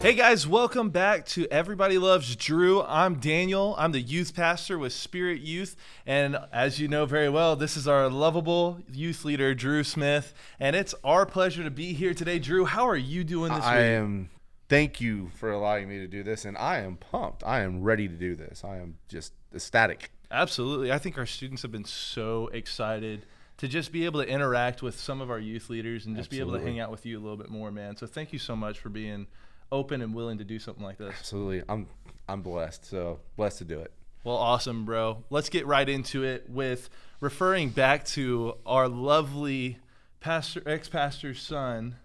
Hey guys, welcome back to Everybody Loves Drew. I'm Daniel. I'm the youth pastor with Spirit Youth. And as you know very well, this is our lovable youth leader, Drew Smith. And it's our pleasure to be here today. Drew, how are you doing this week? I week? am. Thank you for allowing me to do this, and I am pumped. I am ready to do this. I am just ecstatic. Absolutely. I think our students have been so excited to just be able to interact with some of our youth leaders and just be able to hang out with you a little bit more, man. So thank you so much for being open and willing to do something like this. Absolutely, I'm. I'm blessed. So blessed to do it. Well, awesome, bro. Let's get right into it with referring back to our lovely pastor, ex-pastor's son,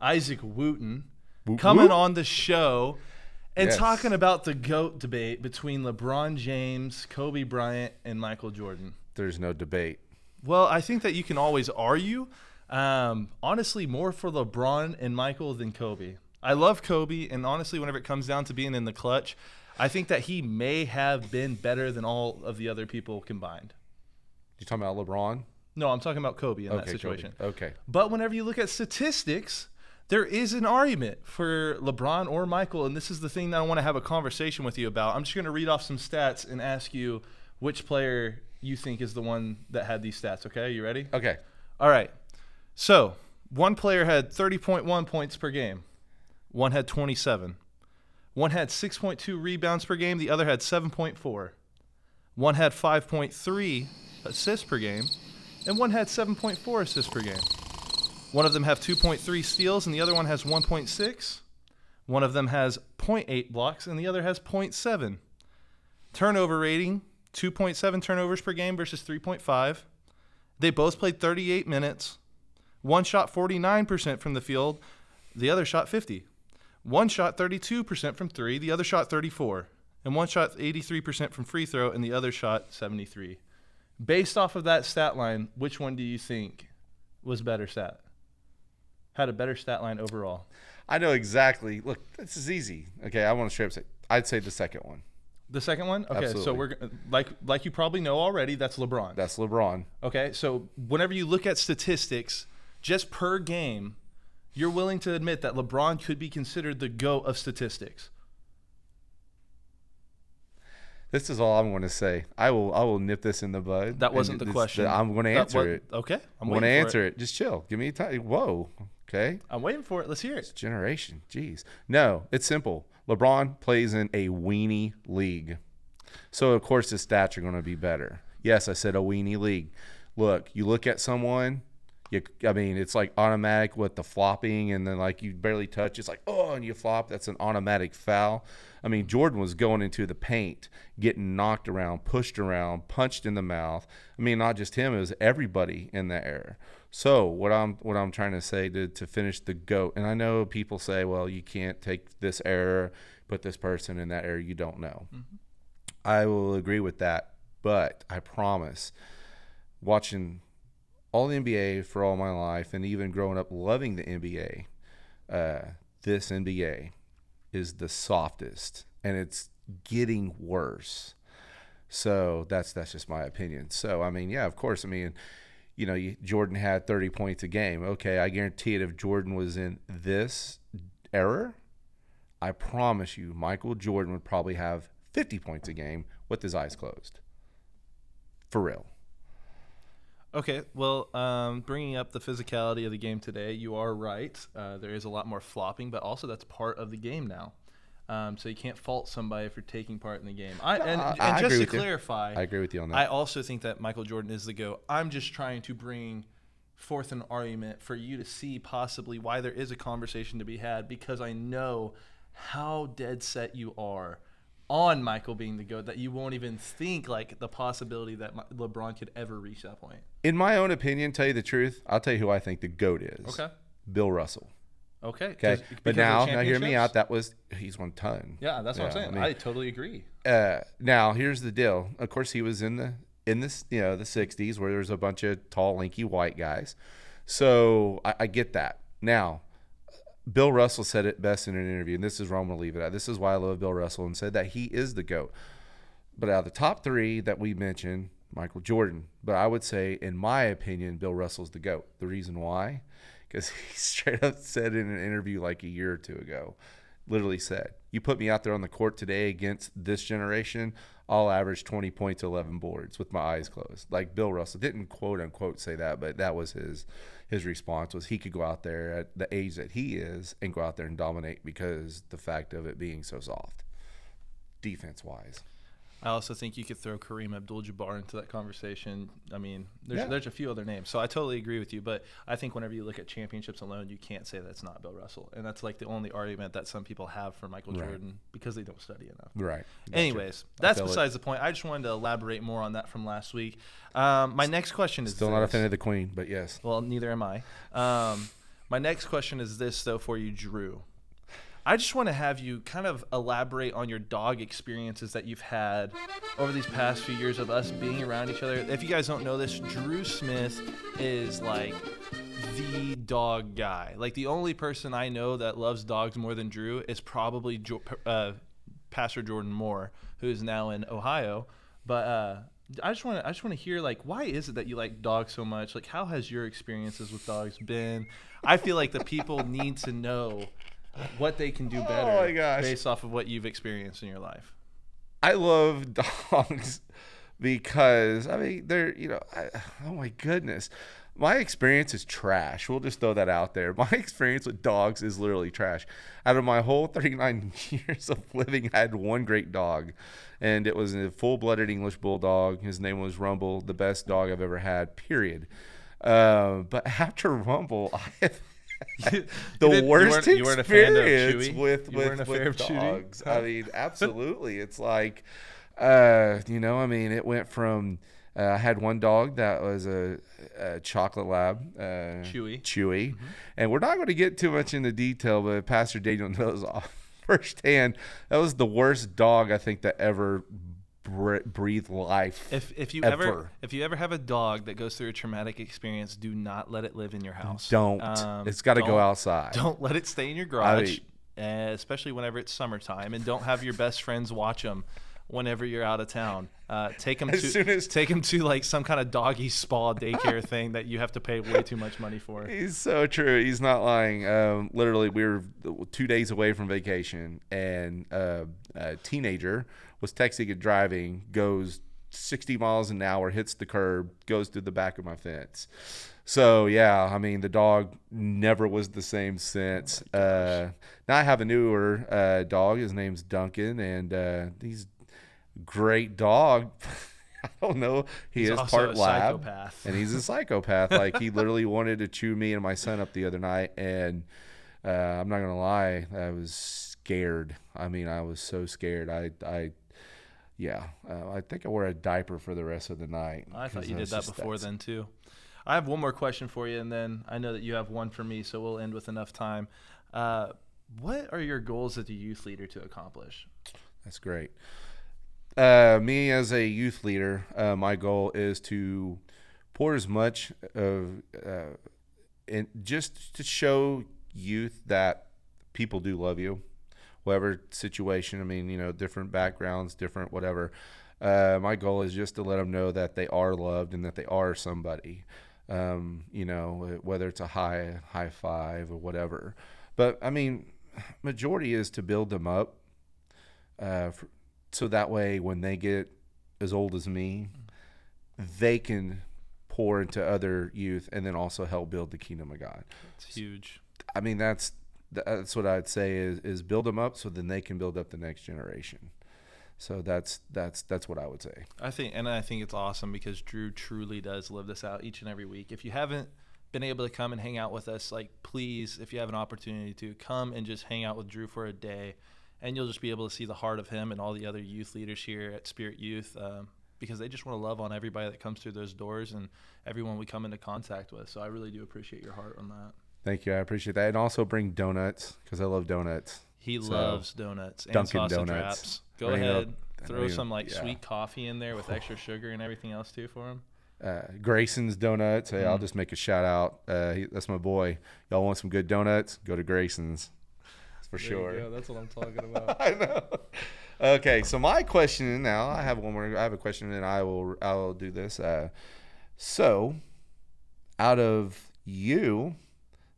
Isaac Wooten, Woot coming on the show and Yes. talking about the GOAT debate between LeBron James, Kobe Bryant, and Michael Jordan. There's no debate. Well, I think that you can always argue. Um, honestly, more for LeBron and Michael than Kobe. I love Kobe, and honestly, whenever it comes down to being in the clutch, I think that he may have been better than all of the other people combined. You talking about LeBron? No, I'm talking about Kobe in that situation. Kobe. Okay. But whenever you look at statistics, there is an argument for LeBron or Michael, and this is the thing that I want to have a conversation with you about. I'm just going to read off some stats and ask you which player you think is the one that had these stats. Okay, you ready? Okay. All right. So one player had 30.1 points per game. One had 27. One had 6.2 rebounds per game. The other had 7.4. One had 5.3 assists per game. And one had 7.4 assists per game. One of them have 2.3 steals, and the other one has 1.6. One of them has 0.8 blocks, and the other has 0.7. Turnover rating 2.7 turnovers per game versus 3.5. They both played 38 minutes. One shot 49% from the field, the other shot 50. One shot 32% from 3, the other shot 34. And one shot 83% from free throw and the other shot 73. Based off of that stat line, which one do you think was better stat? Had a better stat line overall? I know exactly. Look, this is easy. Okay, I want to straight up say. I'd say the second one. The second one? Okay, so we're like like you probably know already, that's LeBron. That's LeBron. Okay, so whenever you look at statistics, just per game, you're willing to admit that LeBron could be considered the GOAT of statistics. This is all I'm going to say. I will. I will nip this in the bud. That wasn't the question. I'm going to answer it. Okay, I'm going to answer it. it. Just chill. Give me time. Whoa. Okay. I'm waiting for it. Let's hear it. generation. Jeez. No, it's simple. LeBron plays in a weenie league. So, of course, his stats are going to be better. Yes, I said a weenie league. Look, you look at someone, you, I mean, it's like automatic with the flopping, and then like you barely touch, it's like, oh, and you flop. That's an automatic foul. I mean, Jordan was going into the paint, getting knocked around, pushed around, punched in the mouth. I mean, not just him, it was everybody in that era. So what I'm what I'm trying to say to to finish the goat, and I know people say, well, you can't take this error, put this person in that error. You don't know. Mm-hmm. I will agree with that, but I promise, watching all the NBA for all my life, and even growing up loving the NBA, uh, this NBA is the softest, and it's getting worse. So that's that's just my opinion. So I mean, yeah, of course. I mean, you know, Jordan had 30 points a game. Okay, I guarantee it. If Jordan was in this era, I promise you, Michael Jordan would probably have 50 points a game with his eyes closed. For real. Okay, well, um, bringing up the physicality of the game today, you are right. Uh, there is a lot more flopping, but also that's part of the game now. Um, so you can't fault somebody for taking part in the game. I, and, I- and I just to with you. clarify, I agree with you on that. I also think that Michael Jordan is the go. I'm just trying to bring forth an argument for you to see possibly why there is a conversation to be had because I know how dead set you are on Michael being the GOAT that you won't even think like the possibility that LeBron could ever reach that point. in my own opinion, tell you the truth, I'll tell you who I think the GOAT is. Okay. Bill Russell. Okay. Okay. But now, now hear me out. That was, he's one ton. Yeah, that's what I'm saying. I mean- I totally agree. uh, now here's the deal. Of course, he was in the in this you know the '60s where there's a bunch of tall, lanky white guys. So I, I get that. Now, Bill Russell said it best in an interview, and this is where I'm going to leave it at. This is why I love Bill Russell, and said that he is the goat. But out of the top three that we mentioned, Michael Jordan. But I would say, in my opinion, Bill Russell's the goat. The reason why, because he straight up said in an interview like a year or two ago literally said, "You put me out there on the court today against this generation, I'll average 20 points, 11 boards with my eyes closed." Like Bill Russell didn't quote unquote say that, but that was his his response was he could go out there at the age that he is and go out there and dominate because the fact of it being so soft, defense wise. I also think you could throw Kareem Abdul-Jabbar into that conversation. I mean, there's Yeah. there's a few other names, so I totally agree with you. But I think whenever you look at championships alone, you can't say that's not Bill Russell, and that's like the only argument that some people have for Michael Right. Jordan because they don't study enough. Right. Gotcha. Anyways, that's feel it. besides the point. I just wanted to elaborate more on that from last week. Um, my next question is Still not this. offended the queen, but yes. Well, neither am I. Um, my next question is this, though, for you, Drew. I just want to have you kind of elaborate on your dog experiences that you've had over these past few years of us being around each other. If you guys don't know this, Drew Smith is like the dog guy. Like the only person I know that loves dogs more than Drew is probably jo- uh, Pastor Jordan Moore, who is now in Ohio. But uh, I just want to I just want to hear like why is it that you like dogs so much? Like how has your experiences with dogs been? I feel like the people need to know what they can do better Oh my gosh. based off of what you've experienced in your life. I love dogs because I mean they're you know I, oh my goodness. My experience is trash. We'll just throw that out there. My experience with dogs is literally trash. Out of my whole 39 years of living I had one great dog and it was a full-blooded English bulldog. His name was Rumble the best dog I've ever had period. Uh, but after Rumble I have You the you worst you weren't a fan of experience with with, with dogs. Huh? I mean, absolutely. it's like, uh, you know, I mean, it went from uh, I had one dog that was a, a chocolate lab, uh, Chewy. Chewy, and we're not going to get too much into detail, but Pastor Daniel knows off firsthand that was the worst dog I think that ever bre- breathed life. If if you ever Ever. if you ever have a dog that goes through a traumatic experience, do not let it live in your house. don't. Um, it's got to go outside. Don't let it stay in your garage, mean- uh, especially whenever it's summertime, and don't have your best friends watch them whenever you're out of town. Uh, take them As to soon as- take 'em to like some kind of doggy spa daycare thing that you have to pay way too much money for. He's so true. He's not lying. Um, literally, we were two days away from vacation, and uh, a teenager was texting and driving, goes 60 miles an hour, hits the curb, goes through the back of my fence. So yeah, I mean the dog never was the same since. uh, now I have a newer uh, dog. His name's Duncan, and uh, he's great dog. I don't know. He He's is part lab psychopath. and he's a psychopath. like he literally wanted to chew me and my son up the other night, and uh, I'm not gonna lie, I was scared. I mean, I was so scared. I, I, yeah, uh, I think I wore a diaper for the rest of the night. I thought you I did that before then too. I have one more question for you, and then I know that you have one for me, so we'll end with enough time. Uh, what are your goals as a youth leader to accomplish? That's great. Uh, me as a youth leader, uh, my goal is to pour as much of, uh, and just to show youth that people do love you, whatever situation. I mean, you know, different backgrounds, different whatever. Uh, my goal is just to let them know that they are loved and that they are somebody. Um, you know, whether it's a high high five or whatever. But I mean, majority is to build them up uh, for, so that way when they get as old as me, they can pour into other youth and then also help build the kingdom of God. It's huge. I mean, that's that's what I'd say is is build them up so then they can build up the next generation. So that's that's that's what I would say. I think, and I think it's awesome because Drew truly does live this out each and every week. If you haven't been able to come and hang out with us, like please, if you have an opportunity to come and just hang out with Drew for a day, and you'll just be able to see the heart of him and all the other youth leaders here at Spirit Youth, um, because they just want to love on everybody that comes through those doors and everyone we come into contact with. So I really do appreciate your heart on that. Thank you, I appreciate that, and also bring donuts because I love donuts. He So, loves donuts and Dunkin' sausage Donuts. wraps. Go Bring up. ahead, throw some like yeah. sweet coffee in there with extra sugar and everything else too for him. uh, Grayson's Donuts. Hey, I'll Mm. just make a shout out. Uh, he, that's my boy. Y'all want some good donuts? Go to Grayson's. For sure. Yeah, that's what I'm talking about. I know. Okay, so my question now. I have one more. I have a question, and I will. I will do this. Uh, so, out of you,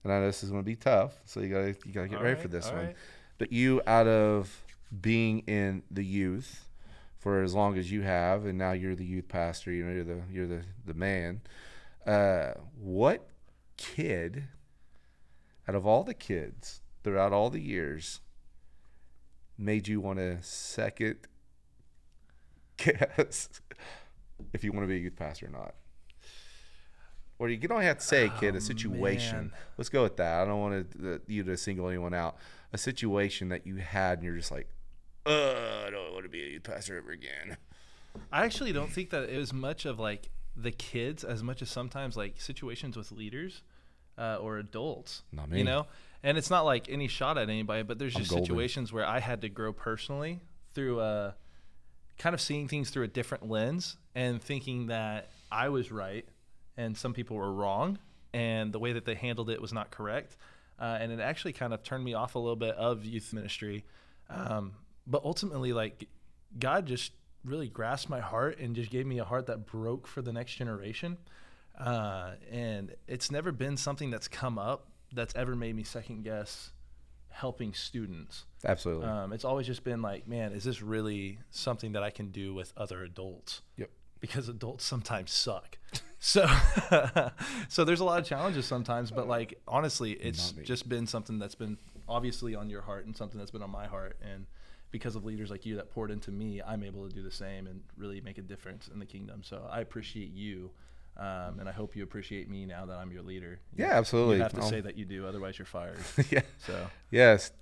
and I know this is going to be tough. So you got to you got to get All ready right, for this one. right. But you, out of being in the youth for as long as you have, and now you're the youth pastor, you know, you're the you're the the man. Uh, what kid, out of all the kids throughout all the years, made you want to second guess if you want to be a youth pastor or not? Or you don't have to say, kid, a Oh, situation. man. Let's go with that. I don't want to, you to single anyone out. A situation that you had, and you're just like, I don't want to be a youth pastor ever again. I actually don't think that it was much of like the kids as much as sometimes like situations with leaders uh, or adults. Not me. You know, and it's not like any shot at anybody, but there's just situations where I had to grow personally through uh, kind of seeing things through a different lens and thinking that I was right and some people were wrong and the way that they handled it was not correct. Uh, and it actually kind of turned me off a little bit of youth ministry. Um, but ultimately, like God just really grasped my heart and just gave me a heart that broke for the next generation. Uh, and it's never been something that's come up that's ever made me second guess helping students. Absolutely. Um, it's always just been like, man, is this really something that I can do with other adults? Yep. Because adults sometimes suck. So, so there's a lot of challenges sometimes, but like honestly, it's just been something that's been obviously on your heart and something that's been on my heart. And because of leaders like you that poured into me, I'm able to do the same and really make a difference in the kingdom. So I appreciate you. Um, and I hope you appreciate me now that I'm your leader. You- Yeah, absolutely. You have to I'll- say that you do, otherwise you're fired. yeah. So Yes.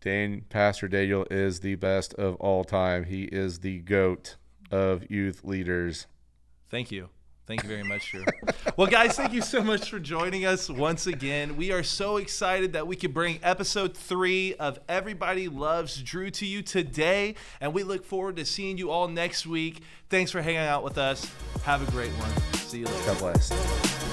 Dan, Pastor Daniel is the best of all time. He is the goat of youth leaders. Thank you. Thank you very much, Drew. well, guys, thank you so much for joining us once again. We are so excited that we could bring episode three of Everybody Loves Drew to you today. And we look forward to seeing you all next week. Thanks for hanging out with us. Have a great one. See you later. God bless.